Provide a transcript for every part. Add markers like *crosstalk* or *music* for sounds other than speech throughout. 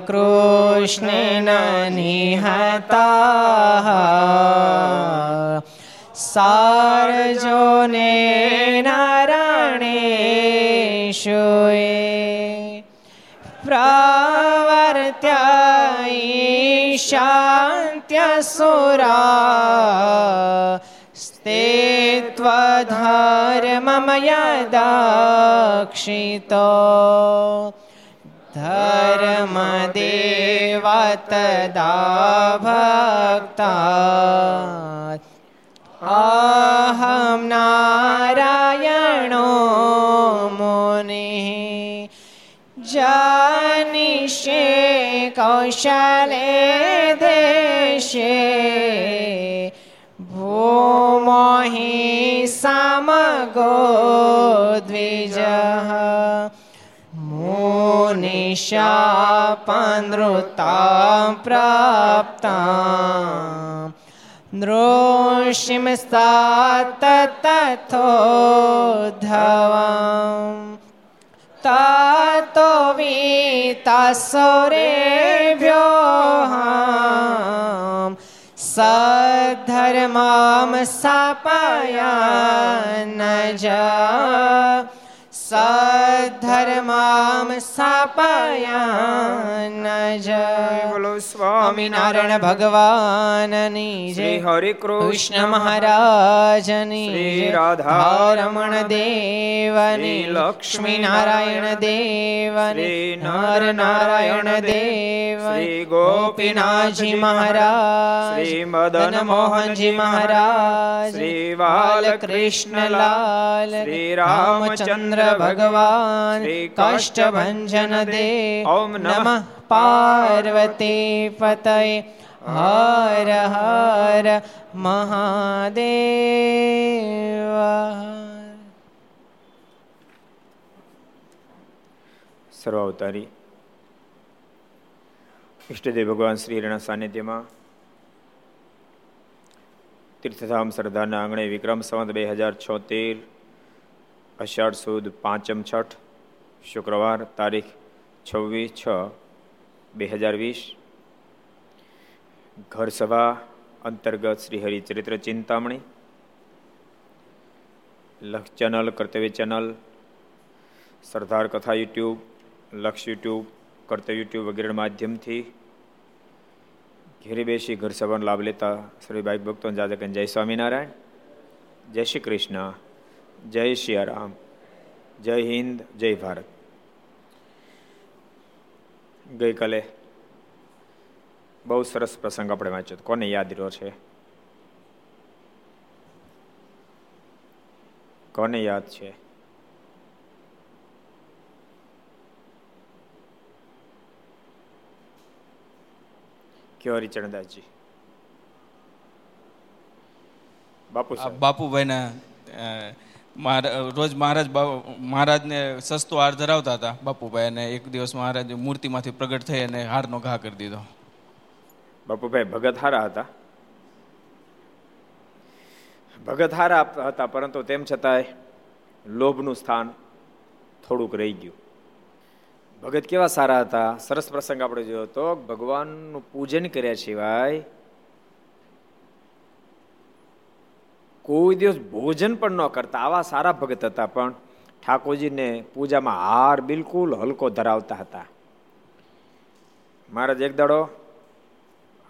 કૃષ્ણેન નિહતા સારજોને નારાયણેશુએ પ્રવર્ત્યા શાંત્યસુરા સ્તે ત્વધર્મમય દક્ષિતો ધર્મદેવ તદા ભક્તા અહમ નારાયણો મુનિ જાનિષે કૌશલે દેશે ભૂમોહિ સમગો દ્વિજ મુનિશાપનૃતા પ્રાપ્તા નૃષિમસ્તા તથોધવમ તતો વીતસુરેભ્યો સધર્મામ न જ સધર્મામ સાપાયા જ બોલો સ્વામિનારાયણ ભગવાનની જય હરે કૃષ્ણ મહારાજની શ્રી જય. રાધા રમણ દેવની લક્ષ્મી નારાયણ દેવની નર નારાયણ દેવ શ્રી ગોપીનાથજી મહારાજ શ્રી મદન મોહનજી મહારાજ શ્રી બાલકૃષ્ણલાલ શ્રી રામચંદ્ર ભગવાન શ્રી કષ્ટભંજન દે ઓમ નમઃ પાર્વતી પતય હર હર મહાદેવ સર્વાવતારી ઈષ્ટદેવ ભગવાન શ્રીના સાનિધ્યમાં તીર્થધામ સરદારના આંગણે વિક્રમ સંવત બે હજાર છોતેર અષાઢ સુદ પાંચમ છઠ, શુક્રવાર તારીખ છવ્વીસ છ બે હજાર વીસ. ઘર સભા અંતર્ગત શ્રી હરિચરિત્ર ચિંતામણી લક્ષ ચેનલ, કર્તવ્ય ચેનલ, સરદાર કથા યુટ્યુબ, લક્ષ યુટ્યુબ, કર્તવ્ય યુટ્યુબ વગેરેના માધ્યમથી ઘેરે બેસી ઘર સભાનો લાભ લેતા શ્રી ભાઈ ભક્તો જાદકન જય સ્વામિનારાયણ. જય શ્રી કૃષ્ણ. જય સિયારામ જય હિન્દ જય ભારત. ગઈકાલે બહુ સરસ પ્રસંગ આપણે વાંચ્યો કોને યાદ રહ્યો છે? કોને યાદ છે? કયો હરિચરણદાસજી બાપુ બાપુભાઈના રોજ મહારાજ મહારાજને સસ્તો હાર ધરાવતા હતા, બાપુભાઈ, અને એક દિવસ મહારાજ મૂર્તિમાંથી પ્રગટ થઈ અને હારનો ઘા કરી દીધો. બાપુભાઈ, ભગત હારા હતા? ભગત હારા હતા, પરંતુ તેમ છતાંય લોભનું સ્થાન થોડુંક રહી ગયું. ભગત કેવા સારા હતા? સરસ પ્રસંગ આપણે જોયો હતો ભગવાનનું પૂજન કર્યા સિવાય કોઈ દિવસ ભોજન પણ ન કરતા. આવા સારા ભગત હતા પણ ઠાકોરજીને પૂજામાં હાર બિલકુલ હલકો ધરાવતા હતા. મહારાજ એક દાડો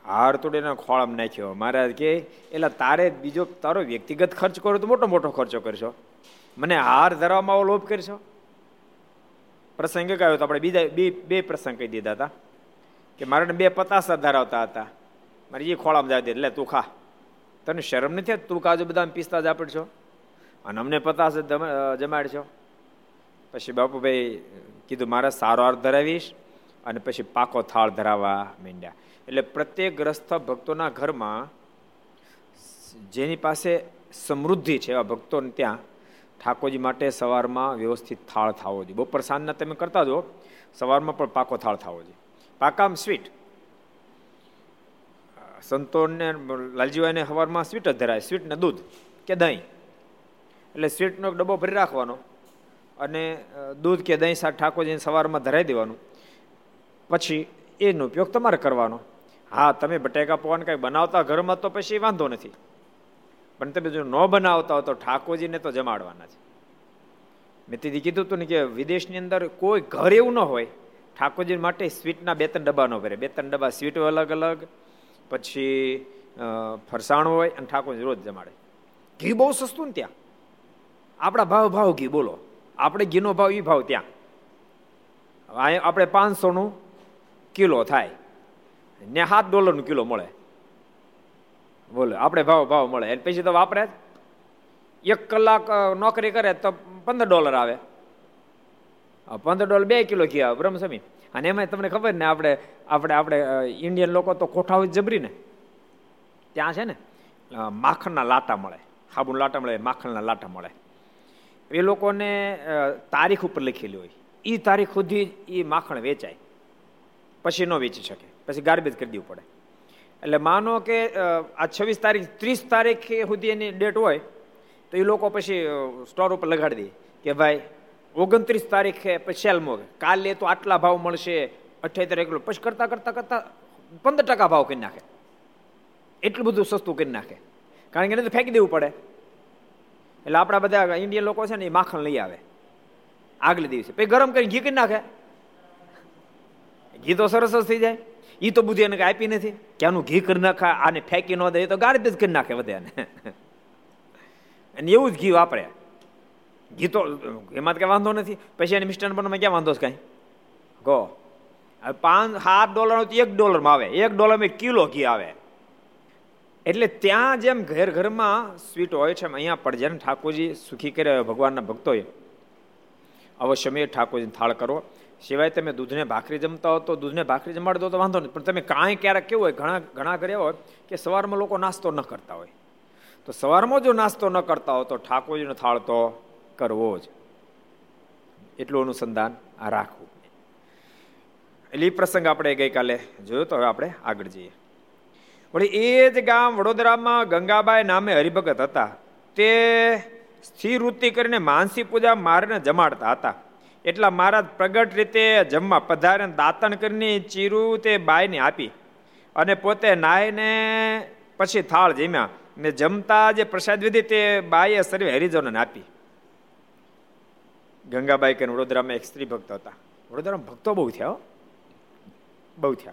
હાર તોડીને ખોળામાં નાખ્યો. મહારાજ કે એટલે તારે બીજો તારો વ્યક્તિગત ખર્ચ કરો તો મોટો મોટો ખર્ચો કરશો. મને હાર ધરાવવામાં આવો લોભ કરશો? પ્રસંગ એક આવ્યો તો આપણે બીજા બે બે પ્રસંગ કહી દીધા હતા કે મારે બે પતાસા ધરાવતા હતા. મારે એ ખોળામાં જાય એટલે તું ખા. તને શરમ નથી? તું કાજુ બદામ પિસ્તા જ આપડ છો અને અમને જમા- જમાડ છો પછી બાપુભાઈ કીધું, મારે સારો હાર ધરાવીશ અને પછી પાકો થાળ ધરાવવા માંડ્યા. એટલે પ્રત્યેક ગ્રસ્ત ભક્તોના ઘરમાં જેની પાસે સમૃદ્ધિ છે એવા ભક્તોને ત્યાં ઠાકોરજી માટે સવારમાં વ્યવસ્થિત થાળ થવો જોઈએ. બપોર સાંજના તમે કરતા જો સવારમાં પણ પાકો થાળ થવો જોઈએ. પાકામ સ્વીટ. સંતોષને લાલજીભાઈને સવારમાં સ્વીટ જ ધરાય સ્વીટ ને દૂધ કે દહીં. એટલે સ્વીટનો એક ડબ્બો ભરી રાખવાનો અને દૂધ કે દહીં સાથે ઠાકોરજીને સવારમાં ધરાઈ દેવાનું. પછી એનો ઉપયોગ તમારે કરવાનો. હા, તમે બટેકા પૌવાને કંઈ બનાવતા ઘરમાં તો પછી વાંધો નથી. પણ તમે જો ન બનાવતા હો તો ઠાકોરજીને તો જમાડવાના છે. મેં તેથી કીધું હતું ને કે વિદેશની અંદર કોઈ ઘર એવું ન હોય, ઠાકોરજી માટે સ્વીટના બે ત્રણ ડબ્બા ન ભરે. બે ત્રણ ડબ્બા સ્વીટ અલગ અલગ પછી ફરસાણ હોય અને ઠાકોરજી રોજ જમાડે. ઘી બહુ સસ્તું ને ત્યાં. આપણા ભાવ ભાવ ઘી, બોલો. આપણે ઘીનો ભાવ એ ભાવ ત્યાં. આપણે પાંચસોનું કિલો થાય. ને સાત ડોલરનું કિલો મળે. બોલો, આપણે ભાવ ભાવ મળે. એટલે પછી તો વાપરે એક કલાક નોકરી કરે તો પંદર ડોલર આવે. પંદર ડોલર બે કિલો ઘી આવે બ્રહ્મસમી અને એમાં તમને ખબર ને, આપણે આપણે આપણે ઇન્ડિયન લોકો તો કોઠા હોય જબરી ને ત્યાં છે ને માખણના લાટા મળે. સાબુના લાટા મળે, માખણના લાટા મળે. એ લોકોને તારીખ ઉપર લખેલી હોય. એ તારીખ સુધી એ માખણ વેચાય. પછી ન વેચી શકે. પછી ગાર્બેજ કરી દેવું પડે. એટલે માનો કે આ છવ્વીસ તારીખ, ત્રીસ તારીખ સુધી એની ડેટ હોય, તો એ લોકો પછી સ્ટોર ઉપર લગાડી દે કે ભાઈ ઓગણત્રીસ તારીખે પછી સેલ કાલે તો આટલા ભાવ મળશે અઠ્યાત્તર એકલો. પછી કરતાં કરતાં કરતાં પંદર ટકા ભાવ કરી નાખે. એટલું બધું સસ્તું કરી નાખે. કારણ કે એને તો ફેંકી દેવું પડે. એટલે આપણા બધા ઇન્ડિયન લોકો છે ને એ માખણ લઈ આવે. આગલે દિવસે. પછી ગરમ કરીને ઘી કરી નાખે. ઘી તો સરસ જ થઈ જાય. એ તો બુદ્ધિ એને આપી નથી. કે આનું ઘી કરી નાખા, આને ફેંકી ન દે તો ગાર્બેજ કરી નાખે બધાને. *laughs* અને એવું જ ઘી વાપરે. ઘી તો એમાં તો કઈ વાંધો નથી. પછી એને મિસ્ટર બનવામાં ક્યાં વાંધો છે કાંઈ? હવે પાંચ, સાત ડોલર એક ડોલરમાં આવે. એક ડોલરમાં કિલો ઘી આવે. એટલે ત્યાં જેમ ઘેર ઘરમાં સ્વીટ હોય છે અહીંયા પડજન ઠાકોરજી સુખી કરે ભગવાનના ભક્તોએ, અવશ્ય મેં ઠાકોરજીને થાળ કરો. સિવાય તમે દૂધને ભાખરી જમતા હો તો દૂધને ભાખરી જમાડી દો તો વાંધો નહીં પણ તમે કાંઈ ક્યારેક કેવું હોય, ઘણા ઘણા ઘરે હોય કે સવારમાં લોકો નાસ્તો ન કરતા હોય. તો સવારમાં જો નાસ્તો ન કરતા હો તો ઠાકોરજીનો થાળ તો કરવો જ. એટલું અનુસંધાન રાખવું. એટલે એ પ્રસંગ આપણે ગઈકાલે જોયો તો હવે આપણે આગળ જઈએ. વળી એ જ ગામ વડોદરામાં ગંગાબાઈ નામે હરિભગત હતા. તે સ્થિર વૃત્તિ કરીને માનસી પૂજા મારીને જમાડતા હતા. એટલા મહારાજ પ્રગટ રીતે જમવા પધારે દાંતણ કરીને ચીરું તે બાઈને આપી અને પોતે નાહીને પછી થાળ જમ્યા ને જમતા જે પ્રસાદ વિધિ તે બાઈએ સર્વે હરિજનોને આપી. ગંગાબાઈ કે વડોદરામાં એક સ્ત્રી ભક્ત હતા. વડોદરામાં ભક્તો બહુ થયા બહુ થયા.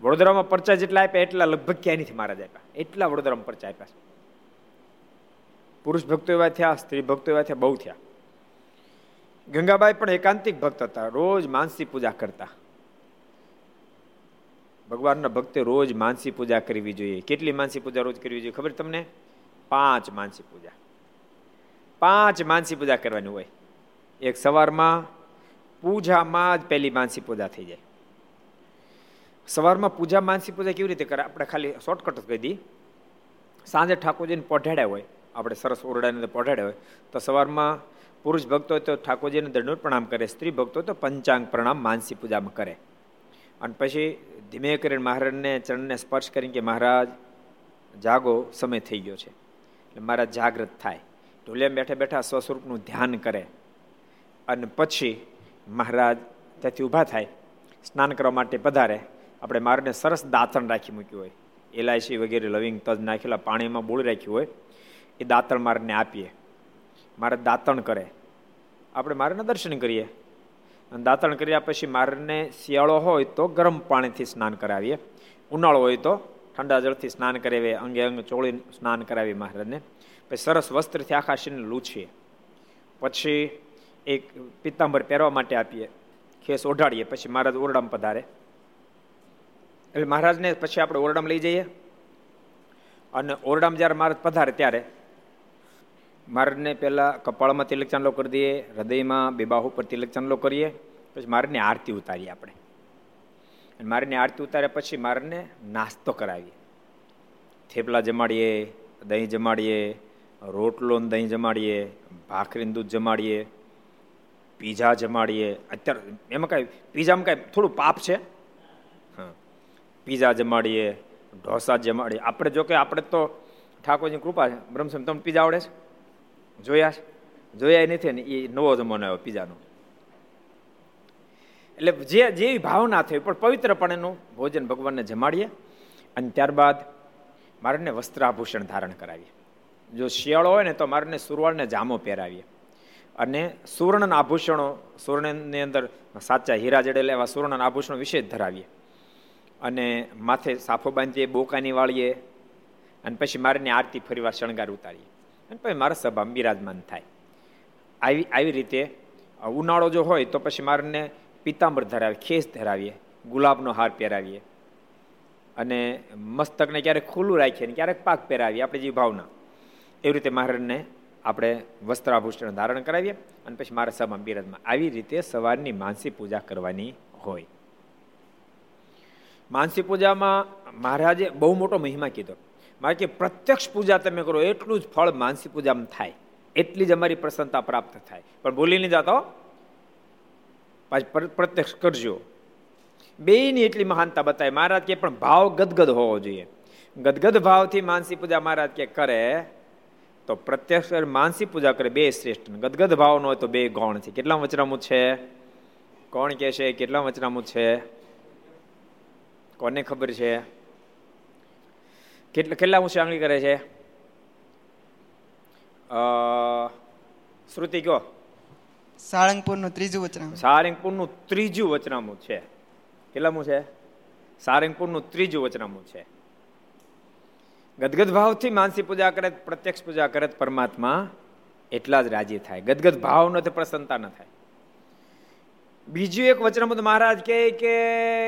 વડોદરામાં પરચા જેટલા આપ્યા, એટલા લગભગ ક્યાંય નથી મહારાજ આપ્યા. એટલા વડોદરામાં પરચા આપ્યા છે. પુરુષ ભક્તો એવા થયા, સ્ત્રી ભક્તો એવા થયા, બહુ થયા. ગંગાબાઈ પણ એકાંતિક ભક્ત હતા. રોજ માનસી પૂજા કરતા. ભગવાનના ભક્તે રોજ માનસી પૂજા કરવી જોઈએ. કેટલી માનસી પૂજા રોજ કરવી જોઈએ ખબર તમને? પાંચ માનસી પૂજા. પાંચ માનસી પૂજા કરવાની હોય. એક સવારમાં પૂજામાં જ પહેલી માનસી પૂજા થઈ જાય. સવારમાં પૂજા માનસી પૂજા કેવી રીતે કરે? આપણે ખાલી શોર્ટકટ જ કહી દઈએ. સાંજે ઠાકોરજીને પઢાડ્યા હોય, આપણે સરસ ઓરડાને પઢાડ્યા હોય, તો સવારમાં પુરુષ ભક્તો તો ઠાકોરજીને દંડોત પ્રણામ કરે, સ્ત્રી ભક્તો તો પંચાંગ પ્રણામ માનસી પૂજામાં કરે. અને પછી ધીમે કરીને મહારાજને ચરણને સ્પર્શ કરીને કે મહારાજ, જાગો, સમય થઈ ગયો છે. એટલે મહારાજ જાગૃત થાય. ઢોલિયા બેઠા બેઠા સ્વસ્વરૂપનું ધ્યાન કરે. અને પછી મહારાજ ત્યાંથી ઊભા થાય. સ્નાન કરવા માટે પધારે. આપણે મારને સરસ દાંતણ રાખી મૂક્યું હોય. એલાયચી વગેરે લવિંગ તજ નાખેલા પાણીમાં બોળી રાખ્યું હોય. એ દાંતણ મારને આપીએ. મારે દાંતણ કરે. આપણે મારને દર્શન કરીએ. અને દાંતણ કર્યા પછી મારને શિયાળો હોય તો ગરમ પાણીથી સ્નાન કરાવીએ. ઉનાળો હોય તો ઠંડા જળથી સ્નાન કરાવીએ. અંગે અંગ ચોળી સ્નાન કરાવીએ મહારાજને. પછી સરસ વસ્ત્રથી આખા શરીરને લૂછીએ. પછી એક પિત્તાંબર પહેરવા માટે આપીએ. ખેસ ઓઢાડીએ, પછી મહારાજ ઓરડામાં પધારે. એટલે મહારાજને પછી આપણે ઓરડામાં લઈ જઈએ. અને ઓરડામાં જ્યારે મહારાજ પધારે ત્યારે મહારાજને પહેલાં કપાળમાં તિલક ચાંદલો કરી દઈએ, હૃદયમાં બે બાહુ પર તિલક ચાંદલો કરીએ, પછી મહારાજને આરતી ઉતારીએ આપણે. અને મારીને આરતી ઉતાર્યા પછી મારને નાસ્તો કરાવીએ. થેપલા જમાડીએ, દહીં જમાડીએ, રોટલો દહીં જમાડીએ, ભાખરીનું દૂધ જમાડીએ પીઝા જમાડીએ. અત્યારે એમાં કાંઈ, પીઝામાં કાંઈ થોડું પાપ છે? પીઝા જમાડીએ, ઢોસા જમાડીએ. આપણે જો કે આપણે તો ઠાકોરની કૃપા છે. બ્રહ્મસમ તમને પીઝા આવડે છે? જોયા છે? જોયા નથી ને એ નવો જમાનો આવ્યો પીઝાનો. એટલે જે, જેવી ભાવના થઈ, પણ પવિત્રપણેનું ભોજન ભગવાનને જમાડીએ અને ત્યારબાદ મારને વસ્ત્રાભૂષણ ધારણ કરાવીએ. જો શિયાળો હોય ને તો મારને સુરવાળને જામો પહેરાવીએ. અને સુવર્ણના આભૂષણો, સુવર્ણની અંદર સાચા હીરા જડેલા એવા સુવર્ણના આભૂષણો વિશેષ ધરાવીએ. અને માથે સાફો બાંધીએ, બોકાની વાળીએ, અને પછી મારની આરતી ફરીવાર શણગાર ઉતારીએ. અને પછી મારા સભામાં બિરાજમાન થાય. આવી આવી રીતે ઉનાળો જો હોય તો પછી મારને પિતાંબર ધરાવીએ, ખેસ ધરાવીએ, ગુલાબનો હાર પહેરાવીએ. અને મસ્તકને ક્યારેક ખુલ્લું રાખીએ ને ક્યારેક પાક પહેરાવીએ, આપણે જે ભાવના. એવી રીતે મહારાજને આપણે વસ્ત્રાભૂષણ ધારણ કરાવીએ અને પછી મારા સભામાં બિરાજમાં આવી રીતે સવારની માનસી પૂજા કરવાની હોય. માનસી પૂજામાં મહારાજે બહુ મોટો મહિમા કીધો. મારે કે પ્રત્યક્ષ પૂજા તમે કરો, એટલું જ ફળ માનસી પૂજામાં થાય. એટલી જ અમારી પ્રસન્નતા પ્રાપ્ત થાય. પણ ભૂલી નહીં જતો પાછી પ્રત્યક્ષ કરજો. બેની એટલી મહાનતા બતાવે. મહારાજ કે પણ ભાવ ગદગદ હોવો જોઈએ. ગદગદ ભાવથી માનસી પૂજા મહારાજ કે કરે તો પ્રત્યક્ષ માનસી પૂજા કરે બે શ્રેષ્ઠ ગદગદ ભાવનો હોય તો બે ગૌણ છે. કેટલા વચનામું છે? કોણ કે છે? કેટલા વચનામું છે? કોને ખબર છે? કેટલા કેટલા ઊંચી આંગળી કરે છે? શ્રુતિ કયો સાળંગપુરનું ત્રીજું વચનામું. સારંગપુરનું ત્રીજું વચનામું છે. કેટલામું છે? સારંગપુરનું ત્રીજું વચનામું છે. ગદગદ ભાવથી માનસી પૂજા કરે, પ્રત્યક્ષ પૂજા કરે પરમાત્મા એટલા જ રાજી થાય. ગદગદ ભાવ ન પ્રસન્નતા ન થાય. બીજું એક વચનામૃત મહારાજ કહે કે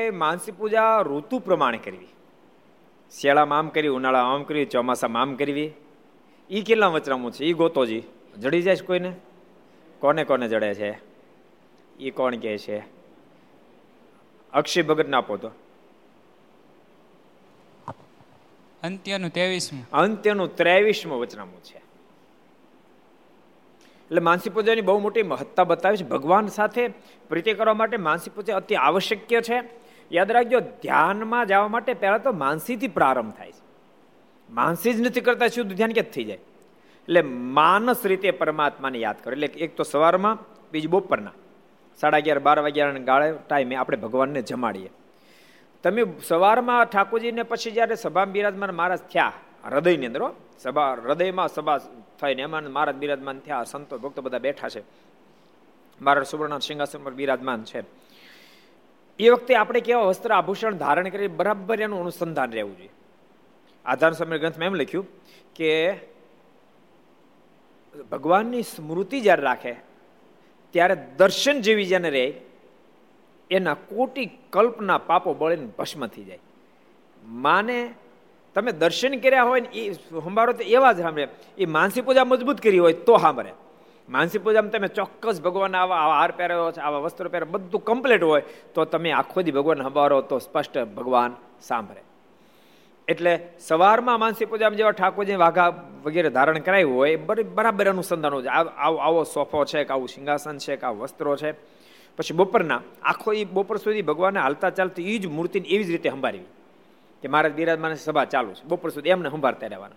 માનસી પૂજા ઋતુ પ્રમાણે કરવી. શિયાળામાં આમ કરવી, ઉનાળામાં આમ કરવી, ચોમાસામાં આમ કરવી. એ કેટલા વચનામું છે? એ ગોતોજી. જડી જાય કોઈને? કોને કોને જડે છે? એ કોણ કહે છે? અક્ષય ભગત ના આપો તો અંત્યનું ત્રેવીસમું. અંત્યનું ત્રેવીસમું વચનામું છે. એટલે માનસી પૂજાની બહુ મોટી મહત્તા બતાવી છે. ભગવાન સાથે પ્રીતિ કરવા માટે માનસી પૂજા અતિ આવશ્યક છે. યાદ રાખજો, ધ્યાનમાં જવા માટે પહેલાં તો માનસીથી પ્રારંભ થાય છે. માનસી જ નથી કરતા, શુદ્ધ ધ્યાન ક્યાં થઈ જાય? એટલે માનસ રીતે પરમાત્માને યાદ કરો. એટલે એક તો સવારમાં, બીજું બપોરના. સાડા અગિયાર, બાર વાગ્યાના ગાળે ટાઈમે આપણે ભગવાનને જમાડીએ. તમે સવારમાં ઠાકોરજીને પછી જ્યારે સભા બિરાજમાન મહારાજ થયા, હૃદયની અંદર સભા, હૃદયમાં સભા થઈને એમાં મહારાજ બિરાજમાન થયા, સંતો, ભક્તો બધા બેઠા છે. મહારાજ સુવર્ણ સિંહાસન પર બિરાજમાન છે. એ વખતે આપણે કેવા વસ્ત્ર આભૂષણ ધારણ કરી બરાબર એનું અનુસંધાન રહેવું જોઈએ. આધાર સમય ગ્રંથમાં એમ લખ્યું કે ભગવાનની સ્મૃતિ જ્યારે રાખે, ત્યારે દર્શન જેવી જેને રહે એના કોટી કલ્પના પાપો બળીને ભસ્મ થઈ જાય. માને તમે દર્શન કર્યા હોય ને એ સંભાળો તો એવા જ સાંભળે. એ માનસી પૂજા મજબૂત કરી હોય તો સાંભળે. માનસી પૂજામાં તમે ચોક્કસ ભગવાન આવા આવા હાર પહેર્યો છે, આવા વસ્ત્રો પહેરે બધું કમ્પ્લીટ હોય તો તમે આખો દી ભગવાન સંભાળો તો સ્પષ્ટ ભગવાન સાંભળે. એટલે સવારમાં માનસી પૂજામાં જેવા ઠાકોરજી વાઘા વગેરે ધારણ કરાયું હોય બરાબર અનુસંધાન હોય આવો સોફો છે કે આવું સિંહાસન છે કે આ વસ્ત્રો છે. પછી બપોરના આખો એ બપોર સુધી ભગવાનને હાલતા ચાલતી એ જ મૂર્તિને એવી જ રીતે સંભાળવી. કે મારા બિરાજમાન સભા ચાલુ છે. બપોર સુધી એમને સંભાળતા રહેવાના.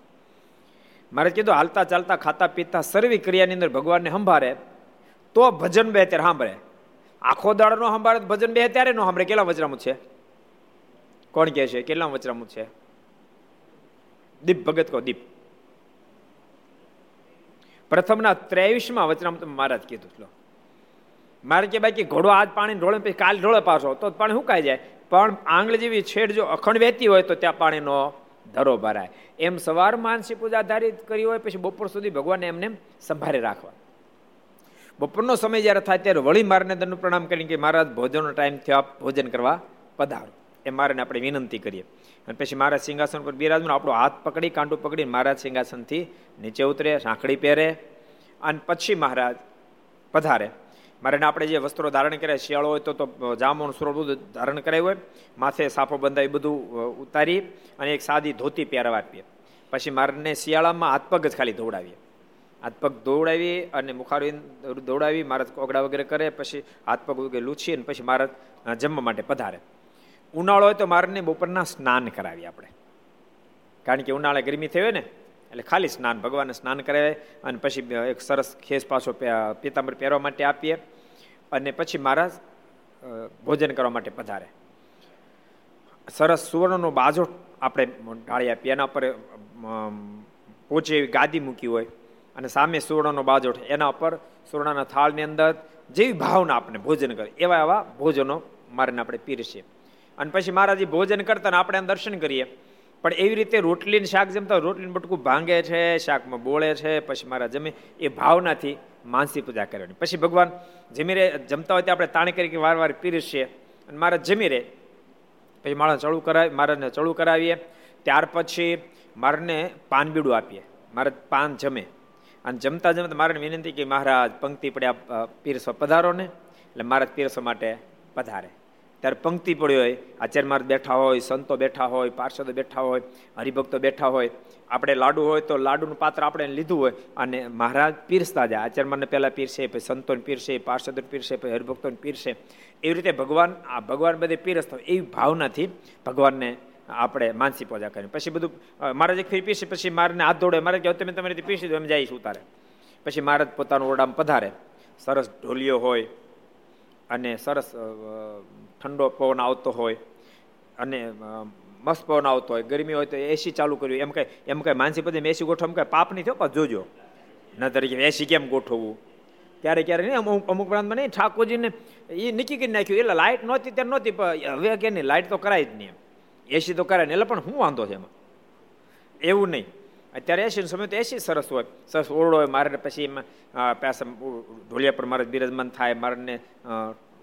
મારે કીધું, હાલતા ચાલતા ખાતા પીતા સર્વી ક્રિયાની અંદર ભગવાનને સંભાળે, તો ભજન બે ત્યારે સાંભળે. આખો દાડો નો સંભાળે ભજન બે ત્યારે નો સાંભળે. કેટલા વચરામું છે? કોણ કહે છે? કેટલા વચરામું છે? દીપ ભગત કહો દીપ. પ્રથમના ત્રેવીસમાં વચનામૃત મહારાજ કીધું. મારે કે બાકી ઘોડો આજ પાણી ઢોળે પછી કાલ ઢોળે પાછો. તો પાણી સુકાઈ જાય? પણ આંગળ જેવી છેડ જો અખંડ વહેતી હોય તો ત્યાં પાણીનો ધરો ભરાય. એમ સવાર માનસી પૂજા ધારિત કરી હોય પછી બપોર સુધી ભગવાનને એમને સંભાળી રાખવા. બપોરનો સમય જ્યારે થાય ત્યારે વળી મારને દંડ પ્રણામ કરીને કે મહારાજ, ભોજનનો ટાઈમ થયો ભોજન કરવા પધારો. એ મારે આપણે વિનંતી કરીએ. અને પછી મહારાજ સિંહાસન પર બિરાજમાં આપણો હાથ પકડી, કાંટું પકડી મહારાજ સિંહાસનથી નીચે ઉતરે સાંકળી પહેરે અને પછી મહારાજ પધારે. મારે આપણે જે વસ્ત્રો ધારણ કર્યા, શિયાળો હોય તો તો જામોનું સુરો બધું ધારણ કરાયું હોય. માથે સાફો બંધાવી બધું ઉતારી અને એક સાદી ધોતી પહેરવા આપીએ. પછી મારને શિયાળામાં હાથ પગ જ ખાલી ધોવડાવીએ. હાથ પગ દોડાવી અને મુખારવી દોડાવી મહારાજ કોગડા વગેરે કરે, પછી હાથ પગ વગેરે લૂછી અને પછી મહારાજ જમવા માટે પધારે. ઉનાળો હોય તો મારને બપોરના સ્નાન કરાવીએ આપણે. કારણ કે ઉનાળે ગરમી થઈ હોય ને એટલે ખાલી સ્નાન, ભગવાનને સ્નાન કરાવે અને પછી એક સરસ ખેસ પાછો પિતાંબર પહેરવા માટે આપીએ અને પછી મહારાજ ભોજન કરવા માટે પધારે. સરસ સુવર્ણનો બાજો આપણે ઢાળી આપીએ. એના પર પોચે એવી ગાદી મૂકી હોય અને સામે સુવર્ણનો બાજોઠ એના ઉપર સુવર્ણના થાળની અંદર જેવી ભાવના આપણે ભોજન કરે, એવા એવા ભોજનો મારીને આપણે પીરસીએ. અને પછી મહારાજી ભોજન કરતા આપણે દર્શન કરીએ. પણ એવી રીતે રોટલીને શાક જમતા રોટલીને બટકું ભાંગે છે, શાકમાં બોળે છે, પછી મારા જમે, એ ભાવનાથી માનસી પૂજા કરવાની. પછી ભગવાન જમી રે, જમતા હોય આપણે તાણી કરી વાર વાર પીરસીએ અને મારા જમી રહે પછી મારા ચડું કરાવી મારાને ચડું કરાવીએ. ત્યાર પછી મારને પાન બીડું આપીએ. મારે પાન જમે. અને જમતા જમતા મારાને વિનંતી કે મહારાજ, પંક્તિ પડ્યા પીરસો પધારો ને એટલે મહારાજ પીરસો માટે પધારે. ત્યારે પંક્તિ પડી હોય, આચાર્ય માર્ગ બેઠા હોય, સંતો બેઠા હોય, પાર્ષદો બેઠા હોય, હરિભક્તો બેઠા હોય, આપણે લાડુ હોય તો લાડુનું પાત્ર આપણે લીધું હોય અને મહારાજ પીરસતા જાય. આચાર્ય મને પહેલાં પીરશે પછી સંતોને પીરશે પાર્ષદોને પીરશે પછી હરિભક્તોને પીરશે એવી રીતે ભગવાન, આ ભગવાન બધે પીરસતા એવી ભાવનાથી ભગવાનને આપણે માનસી પૂજા કરી પછી બધું મહારાજ એક ફેર પીશે પછી મારને હાથ ધોડે મારે કહે તમે તમારી રીતે પીરસી દો એમ જાય ઉતારે. પછી મહારાજ પોતાનું ઓરડામાં પધારે. સરસ ઢોલિયો હોય અને સરસ ઠંડો પવન આવતો હોય અને મસ્ત પવન આવતો હોય, ગરમી હોય તો એસી ચાલુ કર્યું. એમ કઈ એમ કઈ માનસી પદે એસી ગોઠવ એમ કઈ પાપ નહીં થયો? પણ જોજો. ન તરીકે એસી કેમ ગોઠવવું? ક્યારેક ક્યારેક નહીં, અમુક અમુક પ્રાંતમાં નહીં, ઠાકોરજીને એ નક્કી કરી નાખ્યું. એટલે લાઇટ નહોતી, ત્યારે નહોતી હવે કે નહીં, લાઇટ તો કરાય જ નહીં એસી તો કરાય ને એટલે પણ શું વાંધો છે એમાં? એવું નહીં. અત્યારે એસી સમય તો એસી સરસ હોય. સરસ ઓરડો હોય, મારે પછી એમાં પાસે ઢોલિયા પર મારે બિરાજમાન થાય, મારે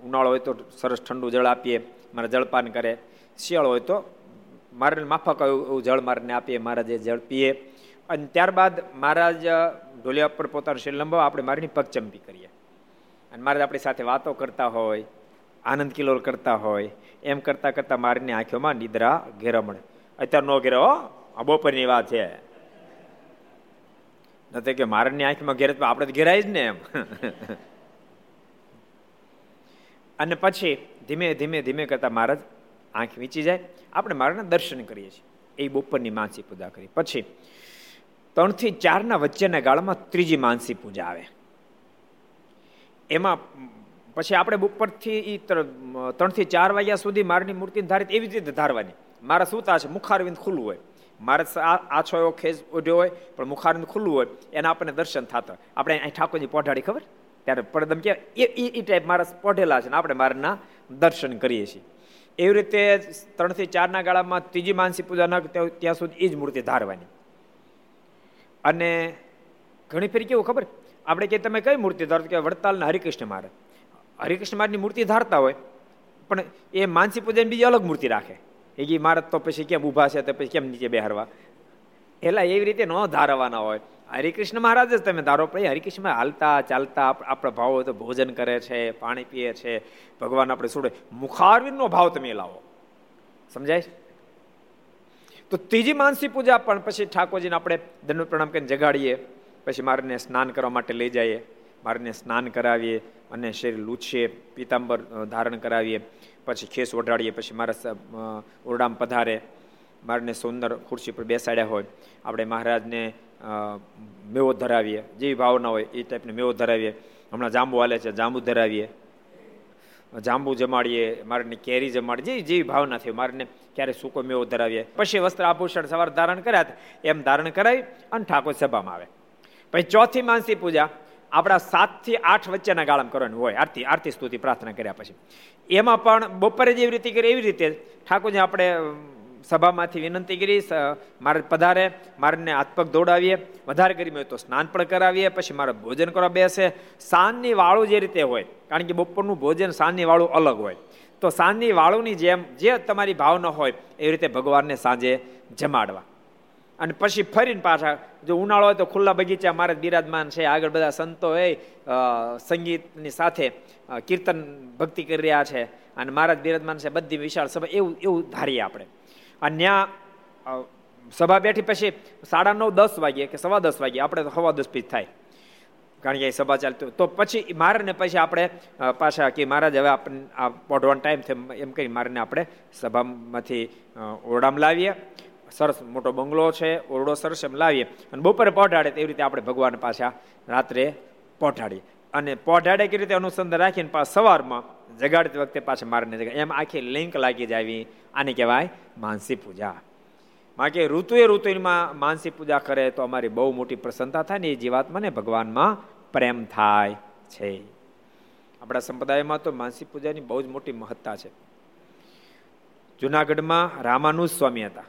ઉનાળો હોય તો સરસ ઠંડુ જળ આપીએ, મારા જળપાન કરે. શિયાળો હોય તો મારે માફક એવું જળ મારને આપીએ મહારાજે જળ પીએ. અને ત્યારબાદ મહારાજ ઢોલિયા પર પોતાનું શરીર લંબાવ, આપણે મારીની પગચંપી કરીએ. અને મહારાજ આપણી સાથે વાતો કરતા હોય, આનંદ કિલોલ કરતા હોય, એમ કરતાં કરતાં મારીની આંખોમાં નિદ્રા ઘેરા અત્યારે નો ઘેરો આ બપોરની વાત છે. નથી કે મારની આંખમાં ઘેર આપણે તો ઘેરાય જ ને એમ. *laughs* અને પછી ધીમે ધીમે ધીમે કરતા મહારાજ આંખ વીંચી જાય. આપણે મહારાજના દર્શન કરીએ છીએ. એ બપોરની માનસી પૂજા કરી. પછી ત્રણથી ચારના વચ્ચેના ગાળામાં ત્રીજી માનસી પૂજા આવે. એમાં પછી આપણે બપોરથી એ ત્રણથી ચાર વાગ્યા સુધી મારની મૂર્તિ ધારિત એવી રીતે ધારવાની. મારા સૂતા છે, મુખારવિંદ ખુલ્લું હોય. મારે આછો એવો ખેસ ઉઢ્યો હોય, પણ મુખારવિંદ ખુલ્લું હોય, એના આપણને દર્શન થતા આપણે અહીં ઠાકોરજી પહોંચાડી ખબર? ત્યારે પડદમ કે એ એ ટાઈપ મારા પોઢેલા છે ને આપણે મારના દર્શન કરીએ છીએ. એવી રીતે ત્રણથી ચારના ગાળામાં ત્રીજી માનસી પૂજા ન ત્યાં સુધી એ જ મૂર્તિ ધારવાની. અને ઘણી ફેરી કેવું ખબર? આપણે કે તમે કઈ મૂર્તિ ધારો કે વડતાલના હરિકૃષ્ણ મહારાજ હરિકૃષ્ણ મહારાજની મૂર્તિ ધારતા હોય, પણ એ માનસી પૂજાની બીજી અલગ મૂર્તિ રાખે. એ મહારાજ તો પછી કેમ ઊભા છે, તો પછી કેમ નીચે બેહારવા? એટલે એવી રીતે ન ધારવાના હોય. હરિકૃષ્ણ મહારાજ જ તમે ધારો પડે હરિકૃષ્ણ હાલતા, ચાલતા આપણા ભાવ તો ભોજન કરે છે, પાણી પીએ છે, ભગવાન આપણે છોડે મુખારવિંદનો ભાવ તમે લાવો. સમજાય તો ત્રીજી માનસી પૂજા પણ પછી ઠાકોરજીને આપણે દંડ પ્રણામ કરીને જગાડીએ. પછી મારને સ્નાન કરવા માટે લઈ જઈએ. મારને સ્નાન કરાવીએ અને શરીર લૂછીએ, પીતાંબર ધારણ કરાવીએ. પછી ખેસ ઓઢાડીએ, પછી મારા ઓરડામાં પધારે. મારને સુંદર ખુરશી પર બેસાડ્યા હોય, આપણે મહારાજને મેવો ધરાવીએ, જેવી ભાવના હોય એ ટાઈપને મેવો ધરાવીએ. હમણાં જાંબુ હાલે છે, જાંબુ ધરાવીએ. જાંબુ જમાડીએ, મારને કેરી જમાડીએ, જેવી જેવી ભાવના થઈ મારને ક્યારે સૂકો મેવો ધરાવીએ. પછી વસ્ત્ર આભૂષણ સવાર ધારણ કર્યા એમ ધારણ કરાવી અને ઠાકોર સભામાં આવે. પછી ચોથી માનસી પૂજા, આપણા સાતથી આઠ વચ્ચેના ગાળામાં કરવાની હોય, આરતી આરતી સ્તુતિ પ્રાર્થના કર્યા પછી. એમાં પણ બપોરે જેવી રીતે કરી, એવી રીતે ઠાકોરજી આપણે સભામાંથી વિનંતી કરી મારે પધારે, મારને હાથપગ દોડાવીએ, વધારે કરી હોય તો સ્નાન પણ કરાવીએ, પછી મારે ભોજન કરવા બેસે. સાંજની વાળું જે રીતે હોય, કારણ કે બપોરનું ભોજન સાંજની વાળું અલગ હોય. તો સાંજની વાળુની જેમ, જે તમારી ભાવના હોય, એ રીતે ભગવાનને સાંજે જમાડવા. અને પછી ફરીને પાછા, જો ઉનાળો હોય તો ખુલ્લા બગીચા, મારે બિરાજમાન છે, આગળ બધા સંતો એ સંગીતની સાથે કીર્તન ભક્તિ કરી રહ્યા છે. અને મહારાજ બિરાજમાન છે, બધી વિશાળ સભા, એવું એવું ધારીએ આપણે. અને સભા બેઠી પછી સાડા નવ, દસ વાગ્યે કે સવા દસ વાગ્યે, આપણે સવા દસ પીજ થાય. કારણ કે એ સભા ચાલતી તો પછી મારે ને પછી આપણે પાછા કે મહારાજ હવે આપણને આ પોઢવાનો ટાઈમ છે, એમ કરી મારે આપણે સભામાંથી ઓરડામાં લાવીએ. સરસ મોટો બંગલો છે, ઓરડો સરસ એમ લાવીએ. અને બપોરે પહોંચાડે તેવી રીતે આપણે ભગવાન પાછા રાત્રે પહોંચાડીએ અને પોઢાડે કેવી રીતે અનુસંધાન રાખીને પાછા સવારમાં જગાડતી વખતે પાછા મારને જગાડ. એમ આખી લિંક લાગી જાવી આને કહેવાય માનસી પૂજા. બાકી ઋતુએ ઋતુમાં માનસી પૂજા કરે તો અમારી બહુ મોટી પ્રસન્નતા થાય ને એ જીવાત્માને ભગવાનમાં પ્રેમ થાય છે. આપણા સંપ્રદાયમાં તો માનસી પૂજાની બહુ જ મોટી મહત્તા છે. જુનાગઢમાં રામાનુજ સ્વામી હતા.